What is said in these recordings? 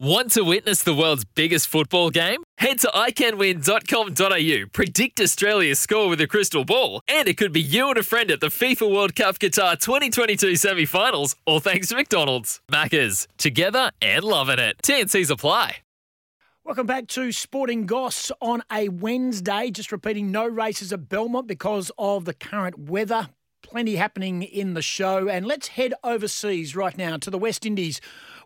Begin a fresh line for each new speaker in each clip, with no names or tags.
Want to witness the world's biggest football game? Head to iCanWin.com.au, predict Australia's score with a crystal ball, and it could be you and a friend at the FIFA World Cup Qatar 2022 semi finals, all thanks to McDonald's. Maccas, together and loving it. TNC's apply.
Welcome back to Sporting Goss on a Wednesday. Just repeating, no races at Belmont because of the current weather. Plenty happening in the show. And let's head overseas right now to the West Indies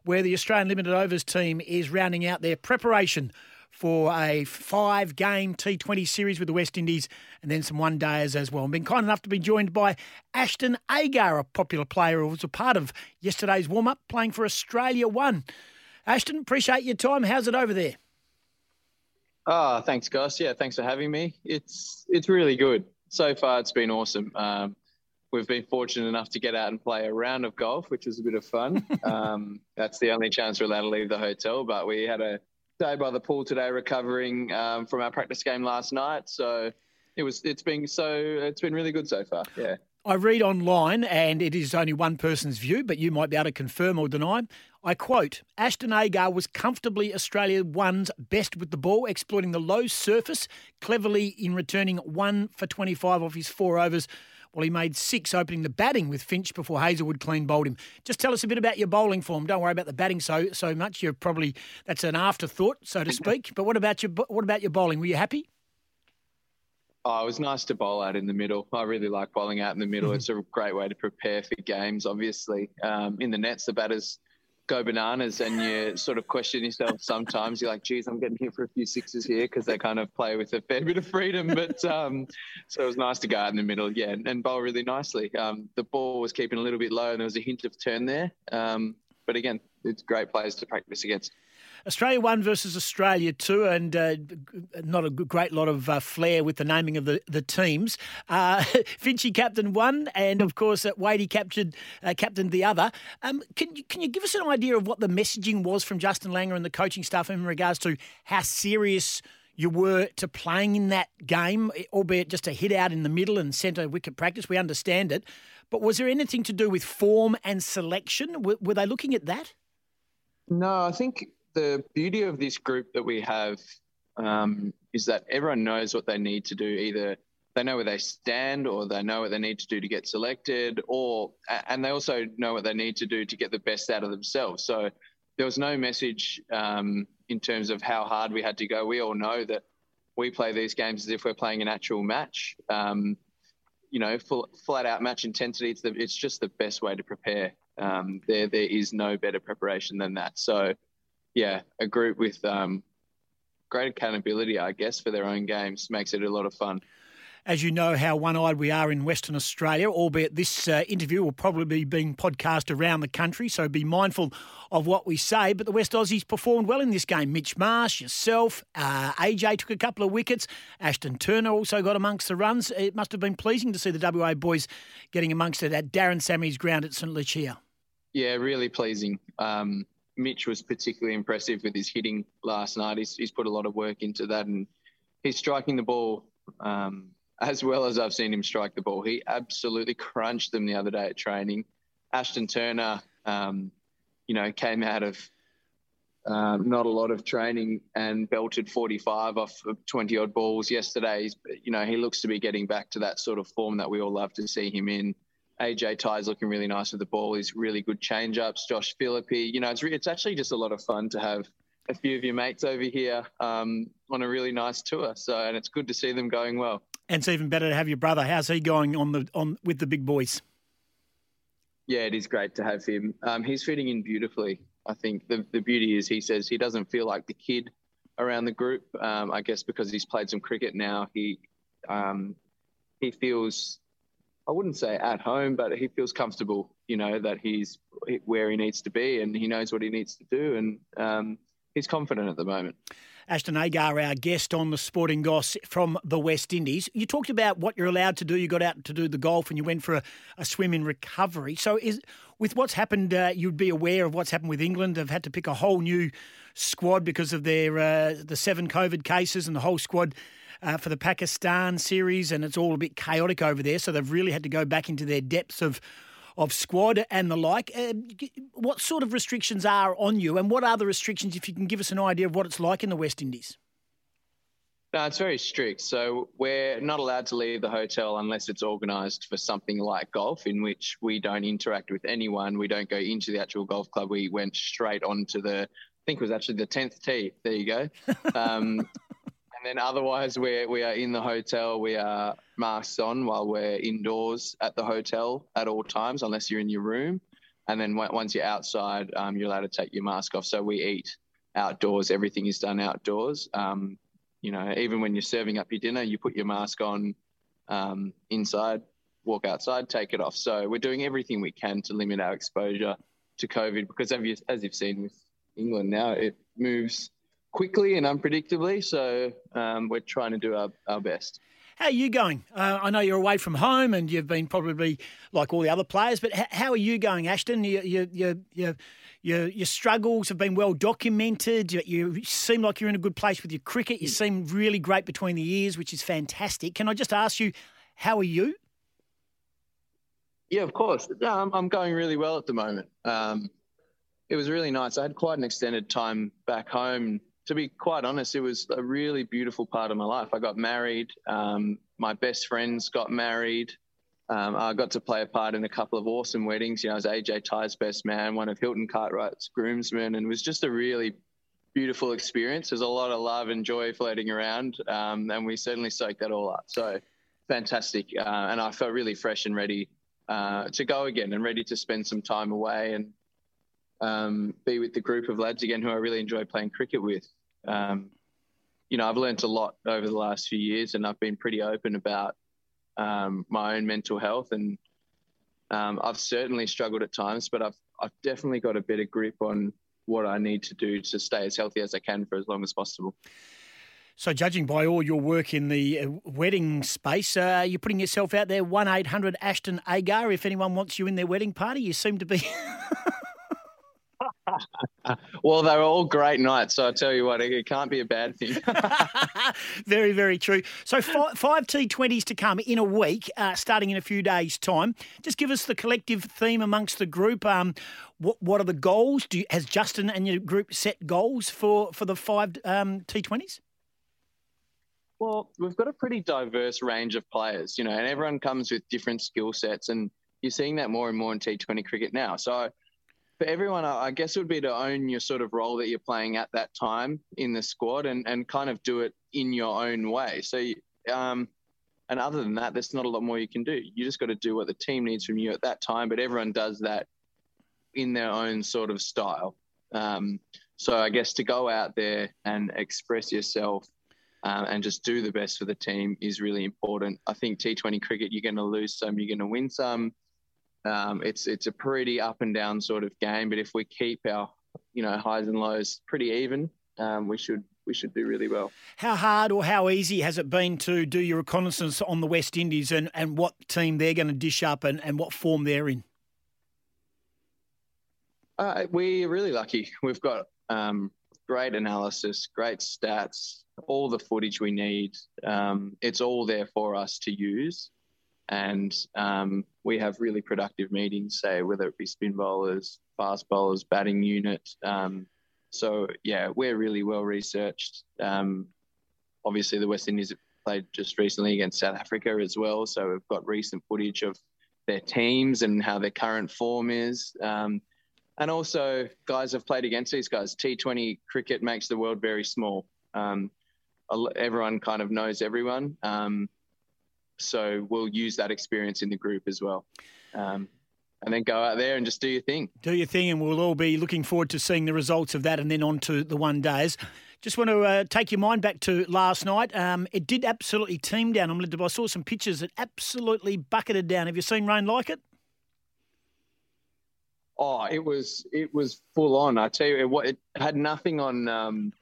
where the Australian Limited Overs team is rounding out their preparation for a five game T20 series with the West Indies and then some one days as well. And been kind enough to be joined by Ashton Agar, a popular player who was a part of yesterday's warm up playing for Australia One. Ashton, appreciate your time. How's it over there?
Oh, thanks, Gus. Yeah, thanks for having me. It's it's really good. So far, it's been awesome. Um, we've been fortunate enough to get out and play a round of golf, which was a bit of fun. um, that's the only chance we're allowed to leave the hotel. But we had a day by the pool today, recovering um, from our practice game last night. So it was. It's been so. It's been really good so far. Yeah.
I read online, and it is only one person's view, but you might be able to confirm or deny. I quote Ashton Agar was comfortably Australia one's best with the ball, exploiting the low surface cleverly in returning one for 25 off his four overs well, he made six opening the batting with Finch before Hazlewood clean bowled him. Just tell us a bit about your bowling form. Don't worry about the batting so so much. You're probably that's an afterthought, so to speak. but what about your what about your bowling? Were you happy?
Oh, it was nice to bowl out in the middle. I really like bowling out in the middle. Mm-hmm. It's a great way to prepare for games. Obviously, um, in the nets, the batters go bananas and you sort of question yourself sometimes. You're like, geez, I'm getting here for a few sixes here because they kind of play with a fair bit of freedom. But um, so it was nice to guard in the middle, yeah, and, and bowl really nicely. Um, the ball was keeping a little bit low and there was a hint of turn there. Um, but again, it's great players to practice against.
Australia one versus Australia two, and uh, not a great lot of uh, flair with the naming of the, the teams. Uh, Finchy captain one, and of course uh, Wadey captured uh, captained the other. Um, can you can you give us an idea of what the messaging was from Justin Langer and the coaching staff in regards to how serious? You were to playing in that game, albeit just a hit out in the middle and centre wicket practice. We understand it. But was there anything to do with form and selection? Were, were they looking at that?
No, I think the beauty of this group that we have um, is that everyone knows what they need to do. Either they know where they stand, or they know what they need to do to get selected, or and they also know what they need to do to get the best out of themselves. So there was no message um, in terms of how hard we had to go. We all know that we play these games as if we're playing an actual match. Um, you know, full, flat out match intensity. It's the, it's just the best way to prepare. Um, there there is no better preparation than that. So yeah, a group with um, great accountability, I guess, for their own games makes it a lot of fun.
As you know, how one eyed we are in Western Australia, albeit this uh, interview will probably be being podcast around the country, so be mindful of what we say. But the West Aussies performed well in this game. Mitch Marsh, yourself, uh, AJ took a couple of wickets. Ashton Turner also got amongst the runs. It must have been pleasing to see the WA boys getting amongst it at Darren Sammy's ground at St Lucia.
Yeah, really pleasing. Um, Mitch was particularly impressive with his hitting last night. He's, he's put a lot of work into that and he's striking the ball um, as well as I've seen him strike the ball. He absolutely crunched them the other day at training. Ashton Turner, um, you know, came out of um, not a lot of training and belted 45 off of 20 odd balls yesterday. He's, you know, he looks to be getting back to that sort of form that we all love to see him in. AJ Tye's looking really nice with the ball. He's really good change ups. Josh Philippe, you know, it's, re- it's actually just a lot of fun to have a few of your mates over here um, on a really nice tour. So, and it's good to see them going well.
And it's even better to have your brother. How's he going on the on with the big boys?
Yeah, it is great to have him. Um, he's fitting in beautifully. I think the the beauty is he says he doesn't feel like the kid around the group. Um, I guess because he's played some cricket now, he um, he feels I wouldn't say at home, but he feels comfortable, you know, that he's where he needs to be and he knows what he needs to do. And um, he's confident at the moment.
Ashton Agar, our guest on the Sporting Goss from the West Indies. You talked about what you're allowed to do. You got out to do the golf and you went for a, a swim in recovery. So, is with what's happened, uh, you'd be aware of what's happened with England. They've had to pick a whole new squad because of their uh, the seven COVID cases and the whole squad. Uh, for the Pakistan series, and it's all a bit chaotic over there. So they've really had to go back into their depths of of squad and the like. Uh, what sort of restrictions are on you, and what are the restrictions? If you can give us an idea of what it's like in the West Indies.
No, it's very strict. So we're not allowed to leave the hotel unless it's organised for something like golf, in which we don't interact with anyone. We don't go into the actual golf club. We went straight onto the, I think it was actually the tenth tee. There you go. Um, then otherwise, we we are in the hotel. We are masks on while we're indoors at the hotel at all times, unless you're in your room. And then once you're outside, um, you're allowed to take your mask off. So we eat outdoors. Everything is done outdoors. Um, you know, even when you're serving up your dinner, you put your mask on um, inside, walk outside, take it off. So we're doing everything we can to limit our exposure to COVID because, as you've seen with England now, it moves quickly and unpredictably. So um, we're trying to do our, our best.
How are you going? Uh, I know you're away from home and you've been probably like all the other players, but h- how are you going, Ashton? You, you, you, you, your, your struggles have been well documented. You, you, seem like you're in a good place with your cricket. You seem really great between the ears, which is fantastic. Can I just ask you, how are you?
Yeah, of course. I'm, I'm going really well at the moment. Um, it was really nice. I had quite an extended time back home to be quite honest, it was a really beautiful part of my life. I got married. Um, my best friends got married. Um, I got to play a part in a couple of awesome weddings. You know, I was AJ Tye's best man, one of Hilton Cartwright's groomsmen, and it was just a really beautiful experience. There's a lot of love and joy floating around, um, and we certainly soaked that all up. So fantastic, uh, and I felt really fresh and ready uh, to go again, and ready to spend some time away and um, be with the group of lads again who I really enjoy playing cricket with. Um, you know, I've learned a lot over the last few years, and I've been pretty open about um, my own mental health. And um, I've certainly struggled at times, but I've I've definitely got a better grip on what I need to do to stay as healthy as I can for as long as possible.
So, judging by all your work in the uh, wedding space, uh, you're putting yourself out there. One eight hundred Ashton Agar. If anyone wants you in their wedding party, you seem to be.
well, they were all great nights, so I tell you what, it can't be a bad thing.
very, very true. So five, five T20s to come in a week, uh, starting in a few days' time. Just give us the collective theme amongst the group. Um, what, what are the goals? Do you, has Justin and your group set goals for for the five um, T20s?
Well, we've got a pretty diverse range of players, you know, and everyone comes with different skill sets, and you're seeing that more and more in T20 cricket now. So for everyone, I guess it would be to own your sort of role that you're playing at that time in the squad and, and kind of do it in your own way. So, um, and other than that, there's not a lot more you can do. You just got to do what the team needs from you at that time, but everyone does that in their own sort of style. Um, so I guess to go out there and express yourself um, and just do the best for the team is really important. I think T20 cricket, you're going to lose some, you're going to win some. Um, it's it's a pretty up and down sort of game, but if we keep our you know highs and lows pretty even, um, we should we should do really well.
How hard or how easy has it been to do your reconnaissance on the West Indies and, and what team they're going to dish up and, and what form they're in?
Uh, we're really lucky. We've got um, great analysis, great stats, all the footage we need. Um, it's all there for us to use and um, we have really productive meetings, say whether it be spin bowlers, fast bowlers, batting unit. Um, so yeah, we're really well researched. Um, obviously, the West Indies have played just recently against South Africa as well, so we've got recent footage of their teams and how their current form is. Um, and also, guys have played against these guys. T20 cricket makes the world very small. Um, everyone kind of knows everyone. So we'll use that experience in the group as well. Um, and then go out there and just do your thing.
Do your thing, and we'll all be looking forward to seeing the results of that and then on to the one days. Just want to uh, take your mind back to last night. Um, it did absolutely teem down. I saw some pictures that absolutely bucketed down. Have you seen rain like it?
Oh, it was it was full on. I tell you, it, it had nothing on um,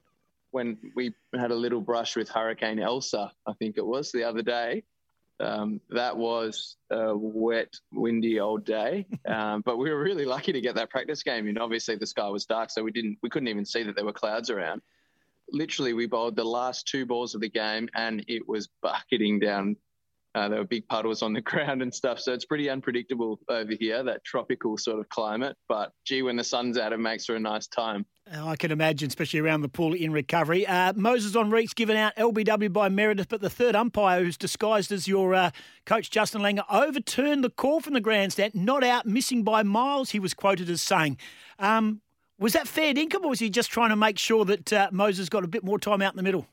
when we had a little brush with Hurricane Elsa. I think it was the other day. Um, that was a wet, windy old day, um, but we were really lucky to get that practice game in. Obviously, the sky was dark, so we didn't we couldn't even see that there were clouds around. Literally, we bowled the last two balls of the game, and it was bucketing down uh, there were big puddles on the ground and stuff. So it's pretty unpredictable over here, that tropical sort of climate. But gee, when the sun's out, it makes for a nice time.
Oh, I can imagine, especially around the pool in recovery. Uh, Moises Henriques given out LBW by Meredith, but the third umpire, who's disguised as your uh, coach Justin Langer, overturned the call from the grandstand, not out, missing by miles, he was quoted as saying. Um, was that fair income, or was he just trying to make sure that uh, Moses got a bit more time out in the middle?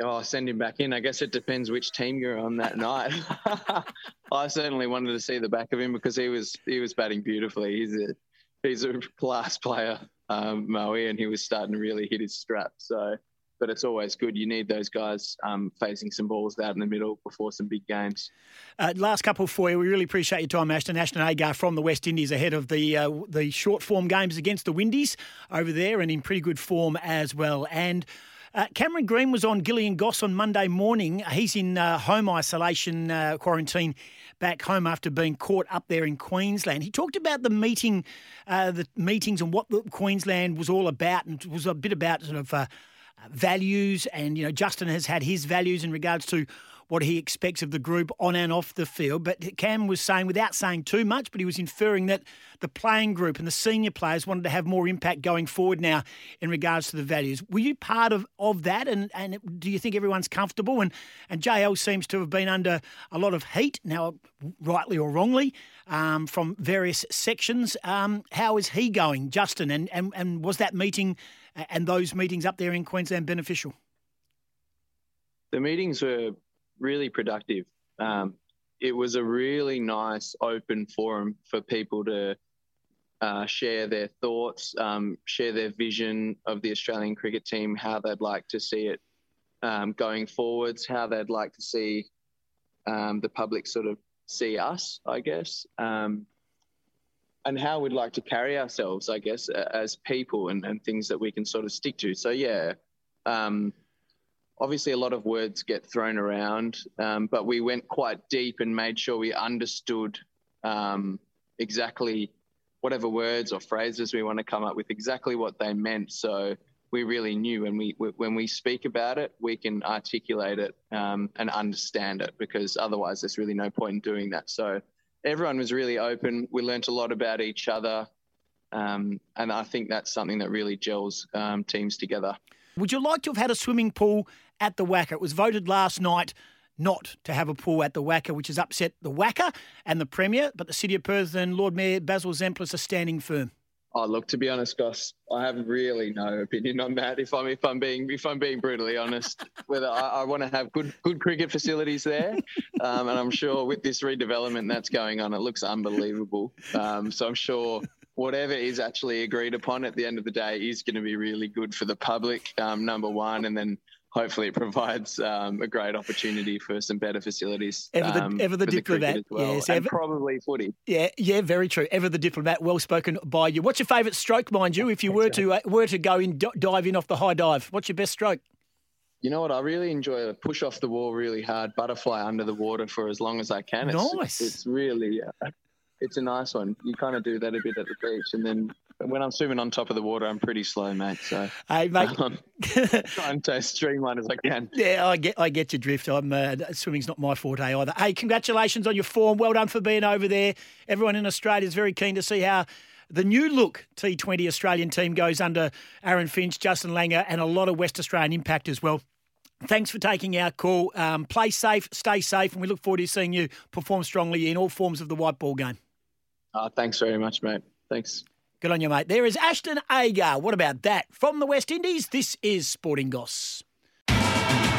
Oh, send him back in. I guess it depends which team you're on that night. I certainly wanted to see the back of him because he was he was batting beautifully. He's a he's a class player, um, Moe, and he was starting to really hit his strap. So, but it's always good. You need those guys um, facing some balls out in the middle before some big games.
Uh, last couple for you. We really appreciate your time, Ashton. Ashton Agar from the West Indies ahead of the uh, the short form games against the Windies over there, and in pretty good form as well. And uh, Cameron Green was on Gillian Goss on Monday morning. He's in uh, home isolation uh, quarantine back home after being caught up there in Queensland. He talked about the meeting, uh, the meetings, and what Queensland was all about, and it was a bit about sort of uh, values. And you know, Justin has had his values in regards to what he expects of the group on and off the field. But Cam was saying, without saying too much, but he was inferring that the playing group and the senior players wanted to have more impact going forward now in regards to the values. Were you part of, of that? And, and do you think everyone's comfortable? And, and JL seems to have been under a lot of heat, now rightly or wrongly, um, from various sections. Um, how is he going, Justin? And, and, and was that meeting and those meetings up there in Queensland beneficial?
The meetings were really productive. Um, it was a really nice open forum for people to uh, share their thoughts, um, share their vision of the Australian cricket team, how they'd like to see it um, going forwards, how they'd like to see um, the public sort of see us, I guess, um, and how we'd like to carry ourselves, I guess, as people and, and things that we can sort of stick to. So, yeah. Um, obviously a lot of words get thrown around, um, but we went quite deep and made sure we understood um, exactly whatever words or phrases we want to come up with, exactly what they meant. So we really knew when we when we speak about it, we can articulate it um, and understand it because otherwise there's really no point in doing that. So everyone was really open. We learnt a lot about each other. Um, and I think that's something that really gels um, teams together.
Would you like to have had a swimming pool at the WACA? It was voted last night not to have a pool at the WACA, which has upset the WACA and the Premier, but the City of Perth and Lord Mayor Basil Zempilas are standing firm.
Oh, look, to be honest, Goss, I have really no opinion on that. If I'm if I'm being if I'm being brutally honest, whether I, I want to have good good cricket facilities there, um, and I'm sure with this redevelopment that's going on, it looks unbelievable. Um, so I'm sure whatever is actually agreed upon at the end of the day is going to be really good for the public, um, number one, and then hopefully it provides um, a great opportunity for some better facilities.
Ever the,
um,
ever the diplomat,
the well, yes, ever, probably footy.
Yeah, yeah, very true. Ever the diplomat, well spoken by you. What's your favourite stroke, mind you? If you were to uh, were to go in dive in off the high dive, what's your best stroke?
You know what? I really enjoy a push off the wall really hard, butterfly under the water for as long as I can.
It's, nice.
It's really uh, it's a nice one. You kind of do that a bit at the beach, and then when I'm swimming on top of the water, I'm pretty slow, mate. So
hey, mate,
um, trying to streamline as I can.
Yeah, I get I get your drift. I'm uh, swimming's not my forte either. Hey, congratulations on your form. Well done for being over there. Everyone in Australia is very keen to see how. The new look T20 Australian team goes under Aaron Finch, Justin Langer, and a lot of West Australian impact as well. Thanks for taking our call. Um, play safe, stay safe, and we look forward to seeing you perform strongly in all forms of the white ball game.
Oh, thanks very much, mate. Thanks.
Good on you, mate. There is Ashton Agar. What about that? From the West Indies, this is Sporting Goss.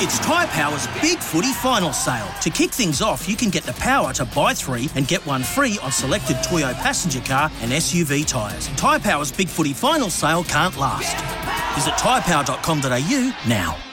It's Tyre Power's Big Footy Final Sale. To kick things off, you can get the power to buy three and get one free on selected Toyo passenger car and SUV tyres. Tyre Power's Big Footy Final Sale can't last. Visit tyrepower.com.au now.